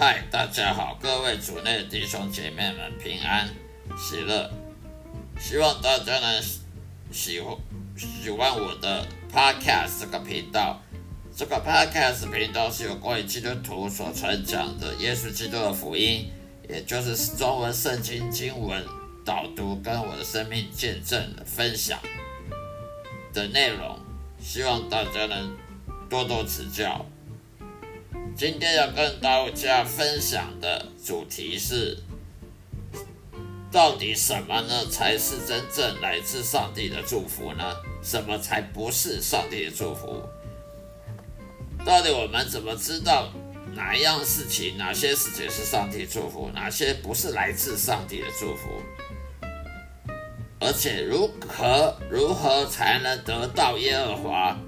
嗨，大家好，各位主内弟兄姐妹们平安喜乐，希望大家能喜欢喜欢我的 Podcast 这个频道。这个 Podcast 频道是有关于基督徒所传讲的耶稣基督的福音，也就是中文圣经经文导读跟我的生命见证分享的内容，希望大家能多多指教。今天要跟大家分享的主题是：到底什么呢才是真正来自上帝的祝福呢？什么才不是上帝的祝福？到底我们怎么知道哪一样事情、哪些事情是上帝祝福，哪些不是来自上帝的祝福？而且如何如何才能得到耶和华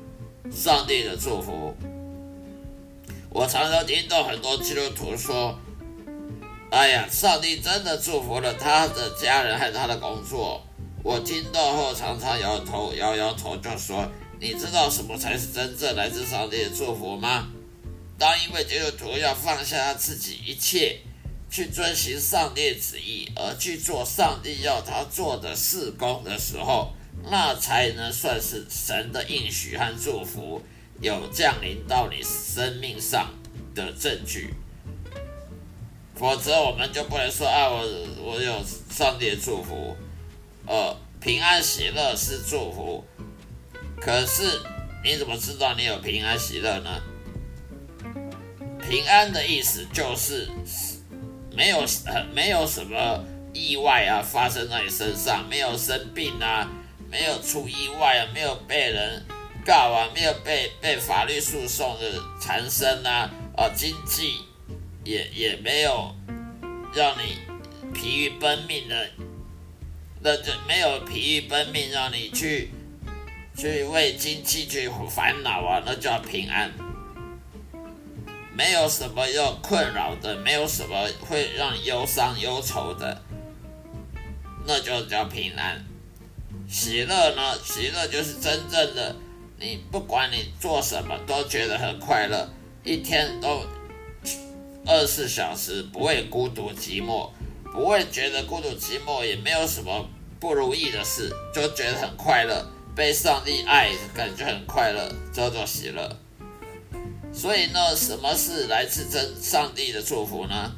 上帝的祝福？我常常听到很多基督徒说：“哎呀，上帝真的祝福了他的家人和他的工作。”我听到后常常摇头摇摇头，就说：“你知道什么才是真正来自上帝的祝福吗？当一位基督徒要放下他自己一切，去遵循上帝旨意，而去做上帝要他做的事工的时候，那才能算是神的应许和祝福。”有降临到你生命上的证据，否则我们就不能说啊，我我有上帝的祝福，呃，平安喜乐是祝福。可是你怎么知道你有平安喜乐呢？平安的意思就是没有呃没有什么意外啊发生在你身上，没有生病啊，没有出意外啊，没有被人。告啊，没有被被法律诉讼的缠身啊，啊，经济也也没有让你疲于奔命的，那就没有疲于奔命让你去去为经济去烦恼啊，那叫平安。没有什么要困扰的，没有什么会让忧伤忧愁的，那就叫平安。喜乐呢？喜乐就是真正的。你不管你做什么，都觉得很快乐，一天都二十小时不会孤独寂寞，不会觉得孤独寂寞，也没有什么不如意的事，就觉得很快乐，被上帝爱，感觉很快乐，叫做喜乐。所以呢，什么是来自真上帝的祝福呢？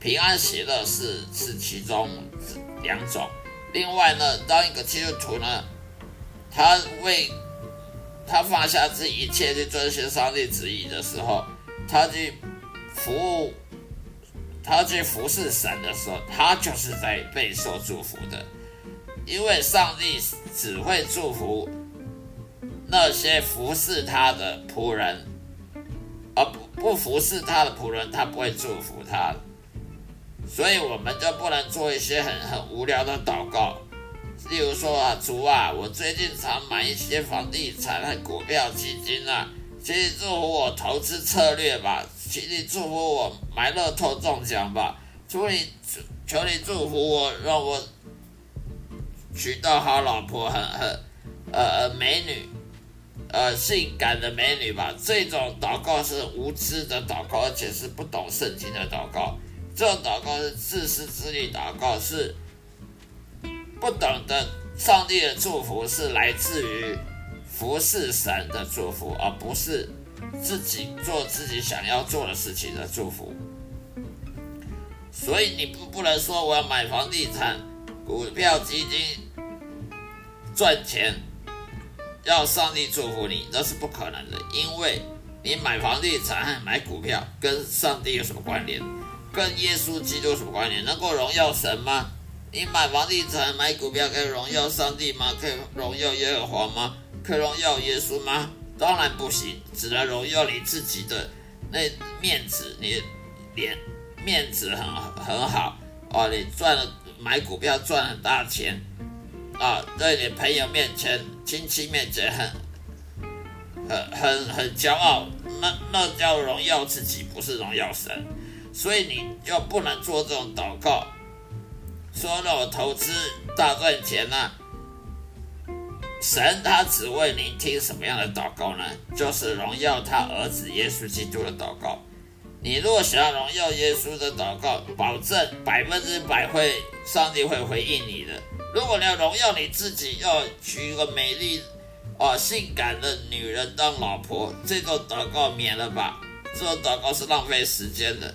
平安喜乐是是其中两种。另外呢，当一个基督徒呢，他为他放下这一切去遵循上帝旨意的时候，他去服务，他去服侍神的时候，他就是在备受祝福的。因为上帝只会祝福那些服侍他的仆人，而不不服侍他的仆人，他不会祝福他。所以我们就不能做一些很很无聊的祷告。例如说啊，主啊，我最近常买一些房地产和股票基金啊，请你祝福我投资策略吧，请你祝福我买乐透中奖吧，求你求你祝福我，让我娶到好老婆，很很呃呃美女，呃性感的美女吧。这种祷告是无知的祷告，而且是不懂圣经的祷告。这种祷告是自私自利祷告，是。不懂得上帝的祝福是来自于服侍神的祝福，而不是自己做自己想要做的事情的祝福。所以你不不能说我要买房地产、股票、基金赚钱，要上帝祝福你，那是不可能的。因为你买房地产、买股票跟上帝有什么关联？跟耶稣基督有什么关联？能够荣耀神吗？你买房地产、买股票可以荣耀上帝吗？可以荣耀耶和华吗？可以荣耀耶稣吗？当然不行，只能荣耀你自己的那面子，你脸面子很很好哦。你赚了买股票赚了大钱啊，在你朋友面前、亲戚面前很很很很骄傲，那那叫荣耀自己，不是荣耀神。所以你就不能做这种祷告。说了我投资大赚钱呐，神他只为你听什么样的祷告呢？就是荣耀他儿子耶稣基督的祷告。你如果想要荣耀耶稣的祷告，保证百分之百会，上帝会回应你的。如果你要荣耀你自己，要娶一个美丽、啊性感的女人当老婆，这种祷告免了吧。这种祷告是浪费时间的。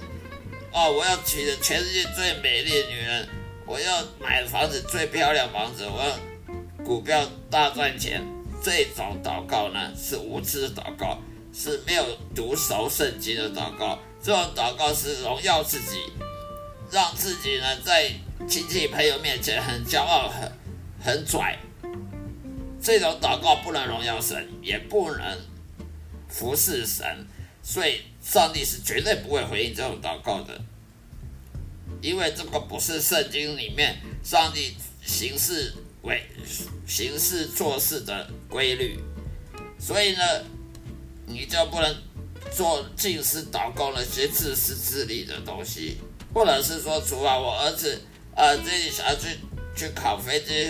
哦，我要娶全世界最美丽的女人，我要买房子最漂亮房子，我要股票大赚钱。这种祷告呢，是无知的祷告，是没有读熟圣经的祷告。这种祷告是荣耀自己，让自己呢在亲戚朋友面前很骄傲、很很拽。这种祷告不能荣耀神，也不能服侍神，所以上帝是绝对不会回应这种祷告的，因为这个不是圣经里面上帝行事为行事做事的规律，所以呢，你就不能。做近视祷告那些自私自利的东西，或者是说，除了我儿子，呃，自己想要去去考飞机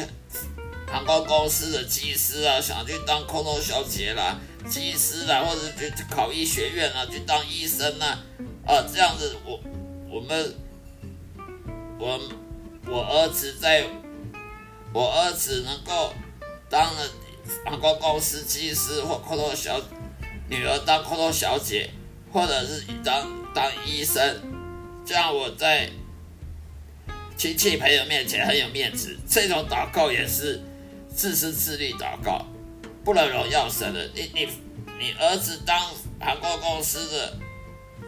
航空公司的机师啊，想去当空中小姐啦，机师啦，或者去考医学院啊，去当医生啊，啊，这样子，我我们我我儿子在，我儿子能够当了航空公司机师或空中小。女儿当空中小姐，或者是当当医生，这样我在亲戚朋友面前很有面子。这种祷告也是自私自利祷告，不能荣耀神的。你你你儿子当航空公司的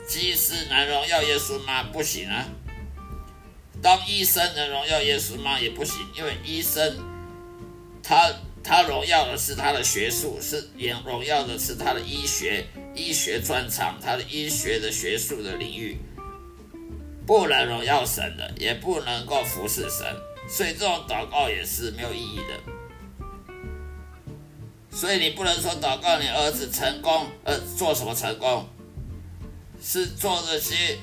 机师能荣耀耶稣吗？不行啊。当医生能荣耀耶稣吗？也不行，因为医生他。他荣耀的是他的学术，是也荣耀的是他的医学医学专长，他的医学的学术的领域，不能荣耀神的，也不能够服侍神，所以这种祷告也是没有意义的。所以你不能说祷告你儿子成功，呃，做什么成功？是做这些，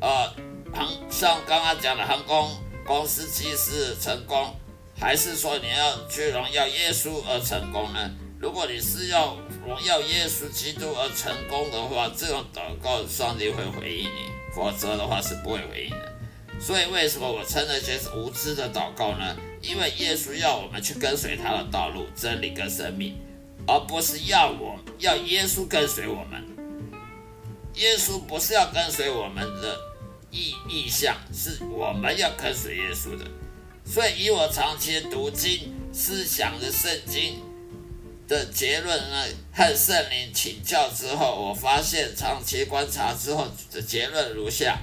呃，航像刚刚讲的航空公司机师成功。还是说你要去荣耀耶稣而成功呢？如果你是要荣耀耶稣基督而成功的话，这种祷告上帝会回应你；否则的话是不会回应的。所以为什么我称那些是无知的祷告呢？因为耶稣要我们去跟随他的道路、真理跟生命，而不是要我要耶稣跟随我们。耶稣不是要跟随我们的意意向，是我们要跟随耶稣的。所以，以我长期读经、思想的圣经的结论呢，和圣灵请教之后，我发现长期观察之后的结论如下：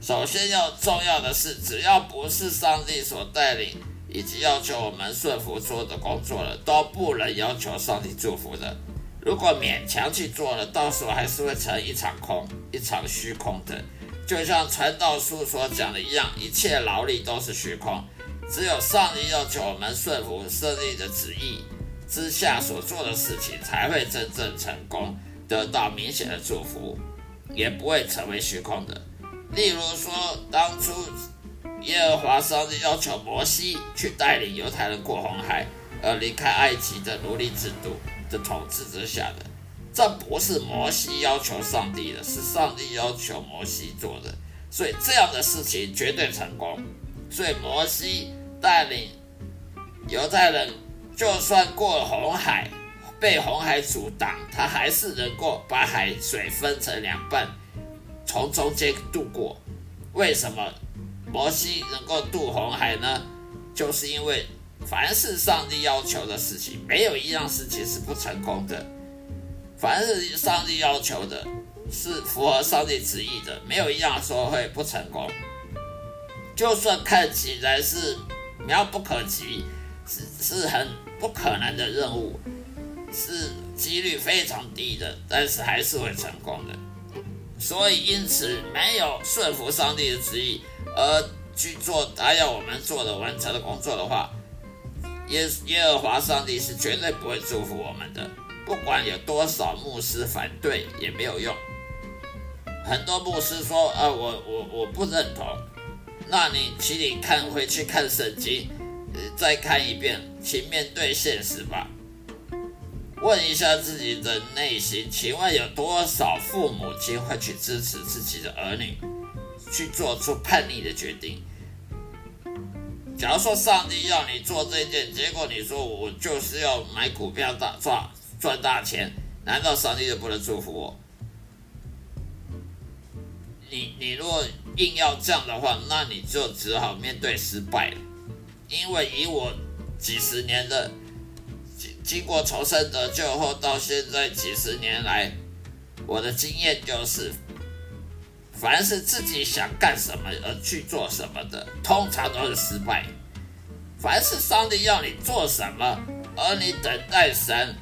首先要重要的是，只要不是上帝所带领以及要求我们顺服做的工作了，都不能要求上帝祝福的。如果勉强去做了，到时候还是会成一场空、一场虚空的。就像传道书所讲的一样，一切劳力都是虚空，只有上帝要求我们顺服上帝的旨意之下所做的事情，才会真正成功，得到明显的祝福，也不会成为虚空的。例如说，当初耶和华上帝要求摩西去带领犹太人过红海，而离开埃及的奴隶制度的统治之下的。这不是摩西要求上帝的，是上帝要求摩西做的，所以这样的事情绝对成功。所以摩西带领犹太人，就算过红海，被红海阻挡，他还是能够把海水分成两半，从中间渡过。为什么摩西能够渡红海呢？就是因为凡是上帝要求的事情，没有一样事情是不成功的。凡是上帝要求的，是符合上帝旨意的，没有一样说会不成功。就算看起来是遥不可及，是是很不可能的任务，是几率非常低的，但是还是会成功的。所以，因此没有顺服上帝的旨意而去做他要我们做的完成的工作的话，耶耶和华上帝是绝对不会祝福我们的。不管有多少牧师反对也没有用。很多牧师说：“啊，我我我不认同。”那你请你看回去看圣经，再看一遍，请面对现实吧。问一下自己的内心，请问有多少父母亲会去支持自己的儿女去做出叛逆的决定？假如说上帝要你做这件，结果你说我就是要买股票大赚赚大钱，难道上帝就不能祝福我？你你若硬要这样的话，那你就只好面对失败。因为以我几十年的经经过重生得救后到现在几十年来，我的经验就是，凡是自己想干什么而去做什么的，通常都是失败。凡是上帝要你做什么，而你等待神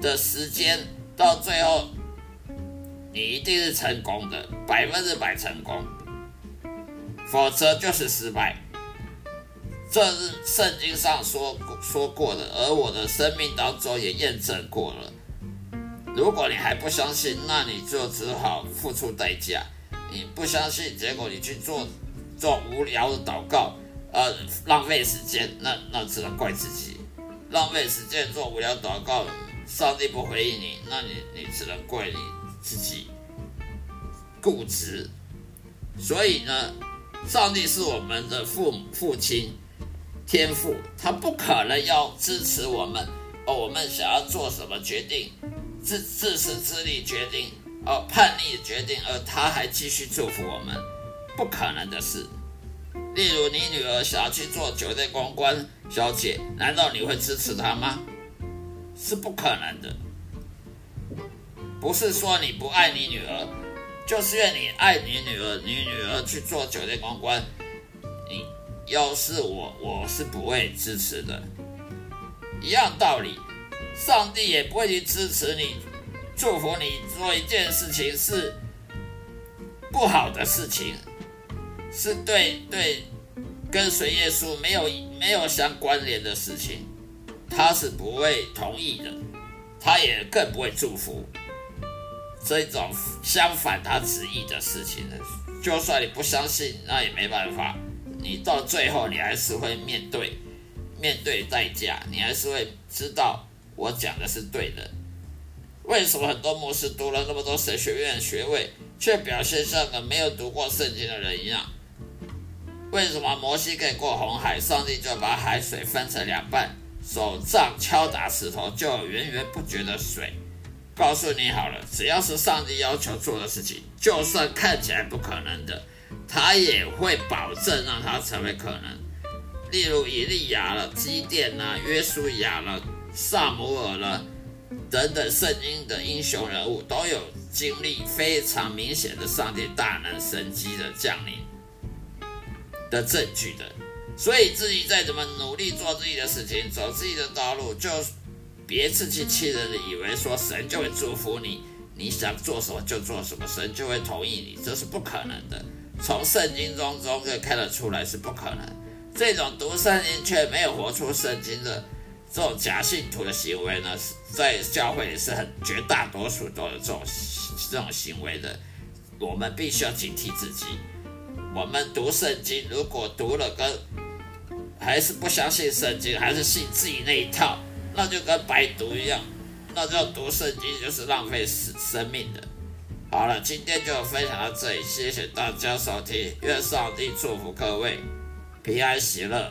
的时间，到最后。你一定是成功的，百分之百成功，否则就是失败。这是圣经上说说过的，而我的生命当中也验证过了。如果你还不相信，那你就只好付出代价。你不相信，结果你去做做无聊的祷告，呃，浪费时间，那那只能怪自己。浪费时间做无聊祷告，上帝不回应你，那你你只能怪你。自己固执，所以呢，上帝是我们的父母父亲天父，他不可能要支持我们哦。我们想要做什么决定，自自私自利决定哦，叛逆决定，而他还继续祝福我们，不可能的事。例如，你女儿想要去做酒店公关小姐，难道你会支持她吗？是不可能的。不是说你不爱你女儿，就是因为你爱你女儿，你女儿去做酒店公关，你要是我，我是不会支持的。一样道理，上帝也不会去支持你，祝福你做一件事情是不好的事情，是对对跟随耶稣没有没有相关联的事情，他是不会同意的，他也更不会祝福。这种相反他旨意的事情呢，就算你不相信，那也没办法。你到最后，你还是会面对面对代价，你还是会知道我讲的是对的。为什么很多牧师读了那么多神学院学位，却表现像个没有读过圣经的人一样？为什么摩西可以过红海，上帝就把海水分成两半，手杖敲打石头，就有源源不绝的水？告诉你好了，只要是上帝要求做的事情，就算看起来不可能的，他也会保证让它成为可能。例如以利亚了、基甸呐、约书亚了、萨摩尔了等等圣经的英雄人物，都有经历非常明显的上帝大能神机的降临的证据的。所以自己再怎么努力做自己的事情，走自己的道路，就。别自欺欺人的以为说神就会祝福你，你想做什么就做什么，神就会同意你，这是不可能的。从圣经中中可以看得出来是不可能。这种读圣经却没有活出圣经的这种假信徒的行为呢，在教会里是很绝大多数都有这种这种行为的。我们必须要警惕自己。我们读圣经，如果读了跟还是不相信圣经，还是信自己那一套。那就跟白读一样，那叫读圣经就是浪费生生命的。好了，今天就分享到这里，谢谢大家收听，愿上帝祝福各位平安喜乐。